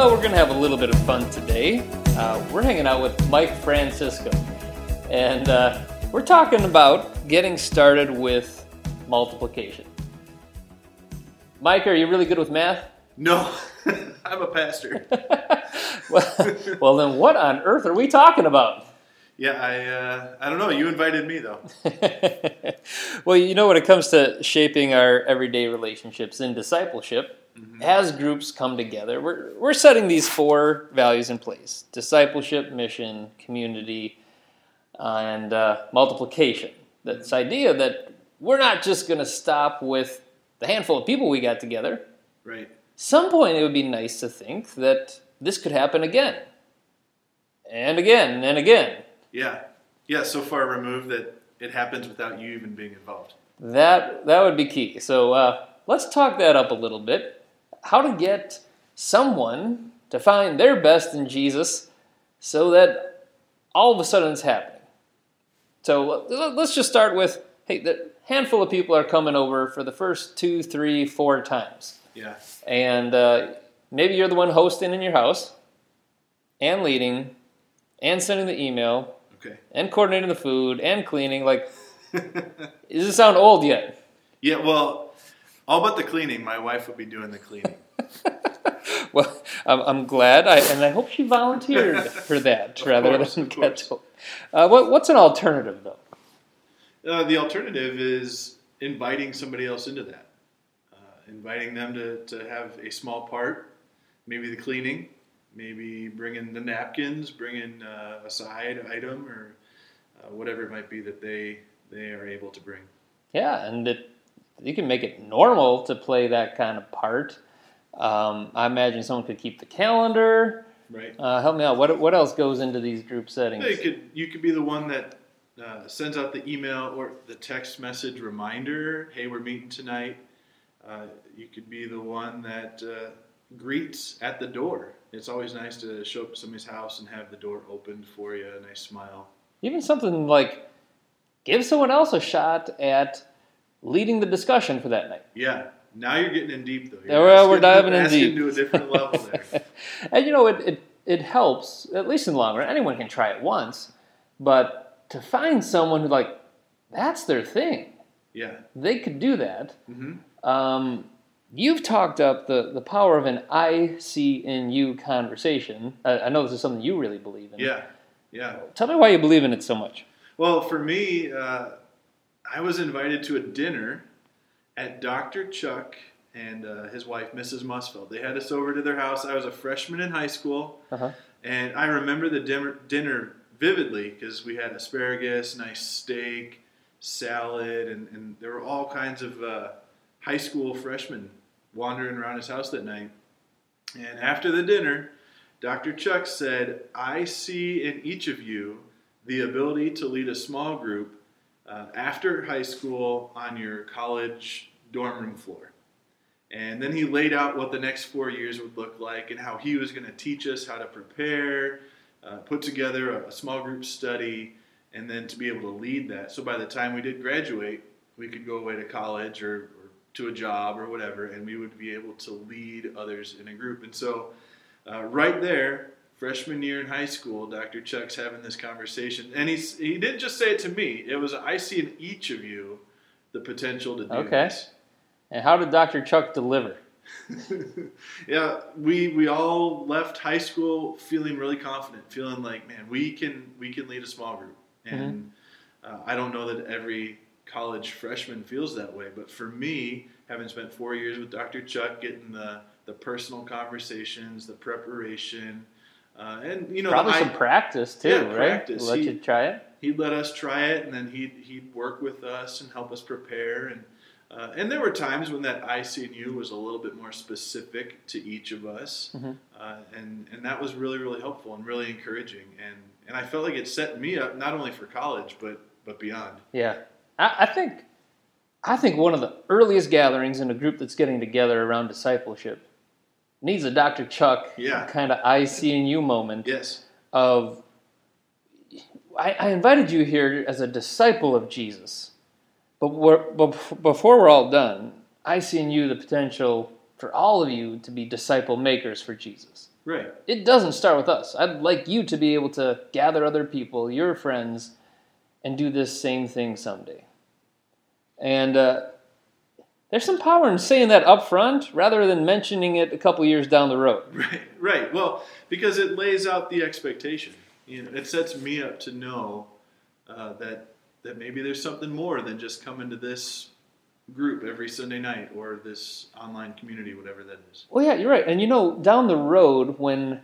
Well, we're going to have a little bit of fun today. Uh, we're hanging out with Mike Francisco, and uh, we're talking about getting started with multiplication. Mike, are you really good with math? No, I'm a pastor. well, well, then what on earth are we talking about? Yeah, I uh, I don't know. You invited me though. well, you know, when it comes to shaping our everyday relationships in discipleship, Mm-hmm. as groups come together, we're, we're setting these four values in place discipleship, mission, community, and uh, multiplication. This idea that we're not just going to stop with the handful of people we got together. Right. Some point it would be nice to think that this could happen again, and again, and again. Yeah. Yeah. So far removed that it happens without you even being involved. That that would be key. So uh, let's talk that up a little bit. How to get someone to find their best in Jesus, so that all of a sudden it's happening. So let's just start with hey, the handful of people are coming over for the first two, three, four times. Yeah. And uh, maybe you're the one hosting in your house, and leading, and sending the email, Okay. and coordinating the food, and cleaning. Like, does it sound old yet? Yeah. Well, all but the cleaning. My wife would be doing the cleaning. Well, I'm, I'm glad, I, and I hope she volunteered for that rather course, than course. Uh, what, what's an alternative, though? Uh, the alternative is inviting somebody else into that. Uh, inviting them to, to have a small part, maybe the cleaning, maybe bringing the napkins, bringing uh, a side item, or uh, whatever it might be that they they are able to bring. Yeah, and it, you can make it normal to play that kind of part. Um, I imagine someone could keep the calendar. Right. Uh, help me out. What, what else goes into these group settings? You could you could be the one that uh, sends out the email or the text message reminder. Hey, we're meeting tonight. Uh, you could be the one that uh, greets at the door. It's always nice to show up at somebody's house and have the door opened for you, a nice smile. Even something like give someone else a shot at leading the discussion for that night. Yeah. Now you're getting in deep though. Yeah, well, we're asking- diving in deep. to a different level there. and you know, it, it, it helps, at least in the long run. Anyone can try it once, but to find someone who, like, that's their thing, Yeah. they could do that. hmm Um, you've talked up the, the power of an I see in you conversation. I, I know this is something you really believe in. Yeah. Yeah. Tell me why you believe in it so much. Well, for me, uh, I was invited to a dinner at Dr. Chuck and uh, his wife, Mrs. Musfeld. They had us over to their house. I was a freshman in high school, Uh-huh. and I remember the dinner, dinner vividly because we had asparagus, nice steak, salad, and, and there were all kinds of uh, high school freshmen wandering around his house that night. And after the dinner, Dr. Chuck said, I see in each of you the ability to lead a small group uh, after high school on your college dorm room floor. And then he laid out what the next four years would look like and how he was going to teach us how to prepare, uh, put together a, a small group study, and then to be able to lead that. So by the time we did graduate, we could go away to college or, or to a job or whatever, and we would be able to lead others in a group. And so, uh, right there, freshman year in high school, Dr. Chuck's having this conversation, and he's he didn't just say it to me. It was I see in each of you the potential to do Okay. this. And how did Dr. Chuck deliver? yeah, we we all left high school feeling really confident, feeling like, man, we can we can lead a small group. And uh, I don't know that every college freshman feels that way, but for me, having spent four years with Dr. Chuck, getting the the personal conversations, the preparation, uh, and you know, Probably some I- practice, too, Yeah, right? practice. Let He- you try it. he'd let us try it, and then he'd he'd work with us and help us prepare. And uh, and there were times when that ICNU was a little bit more specific to each of us, Mhm. uh, and and that was really really helpful and really encouraging. And and I felt like it set me up not only for college but but beyond. Yeah, I, I think I think one of the earliest gatherings in a group that's getting together around discipleship needs a Dr. Chuck Yeah. kind of I see in you moment Yes. of I, I invited you here as a disciple of Jesus, but we're, bef- before we're all done, I see in you the potential for all of you to be disciple makers for Jesus. Right. it doesn't start with us. I'd like you to be able to gather other people, your friends, and do this same thing someday. And uh, there's some power in saying that up front rather than mentioning it a couple years down the road. Right, right. Well, because it lays out the expectation. You know, it sets me up to know uh, that that maybe there's something more than just coming to this group every Sunday night or this online community, whatever that is. Well, yeah, you're right. And you know, down the road, when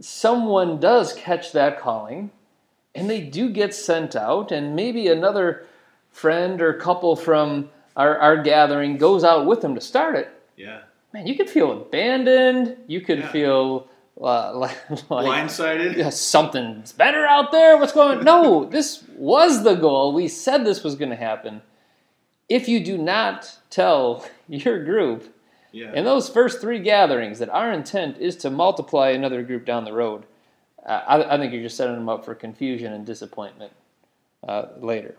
someone does catch that calling and they do get sent out, and maybe another friend or couple from our, our gathering goes out with them to start it, Yeah. man, you could feel abandoned. You could Yeah. feel uh, like, like Blindsided. yeah, something's better out there. What's going on? No, this was the goal. We said this was going to happen. If you do not tell your group Yeah. in those first three gatherings that our intent is to multiply another group down the road, uh, I, I think you're just setting them up for confusion and disappointment uh, later.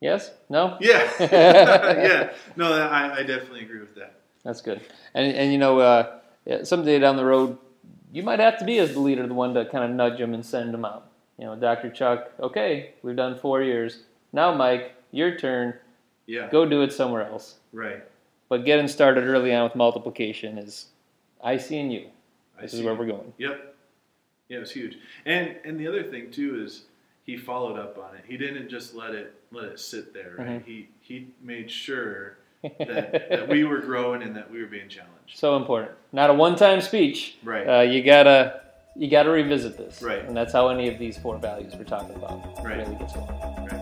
Yes? No? yeah. yeah. No, I, I definitely agree with that. That's good. And, and you know, uh, someday down the road, you might have to be as the leader, the one to kind of nudge them and send them out. You know, Dr. Chuck, okay, we've done four years. Now, Mike, your turn. Yeah. Go do it somewhere else. Right. But getting started early on with multiplication is, I see in you. I This see. is where we're going. Yep. Yeah, it was huge. And and the other thing too is he followed up on it. He didn't just let it let it sit there. Right. Mhm. He he made sure that, that we were growing and that we were being challenged. So important. Not a one-time speech. Right. Uh, you gotta you gotta revisit this. Right. And that's how any of these four values we're talking about Right. really gets going. right.